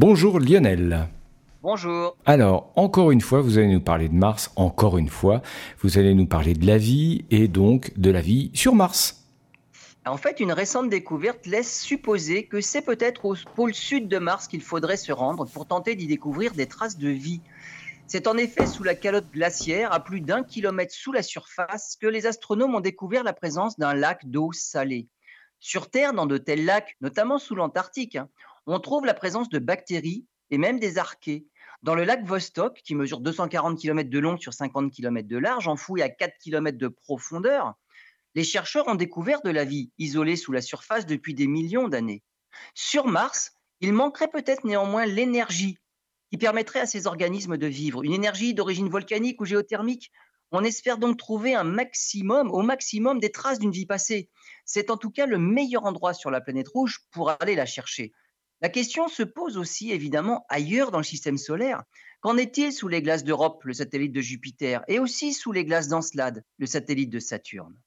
Bonjour Lionel. Bonjour. Alors, encore une fois, vous allez nous parler de Mars, encore une fois, vous allez nous parler de la vie et donc de la vie sur Mars. En fait, une récente découverte laisse supposer que c'est peut-être au pôle sud de Mars qu'il faudrait se rendre pour tenter d'y découvrir des traces de vie. C'est en effet sous la calotte glaciaire, à plus d'un kilomètre sous la surface, que les astronomes ont découvert la présence d'un lac d'eau salée. Sur Terre, dans de tels lacs, notamment sous l'Antarctique, hein, on trouve la présence de bactéries et même des archées. Dans le lac Vostok, qui mesure 240 km de long sur 50 km de large, enfoui à 4 km de profondeur, les chercheurs ont découvert de la vie isolée sous la surface depuis des millions d'années. Sur Mars, il manquerait peut-être néanmoins l'énergie qui permettrait à ces organismes de vivre, une énergie d'origine volcanique ou géothermique. On espère donc trouver un maximum, au maximum, des traces d'une vie passée. C'est en tout cas le meilleur endroit sur la planète rouge pour aller la chercher. La question se pose aussi évidemment ailleurs dans le système solaire. Qu'en est-il sous les glaces d'Europe, le satellite de Jupiter, et aussi sous les glaces d'Encelade, le satellite de Saturne?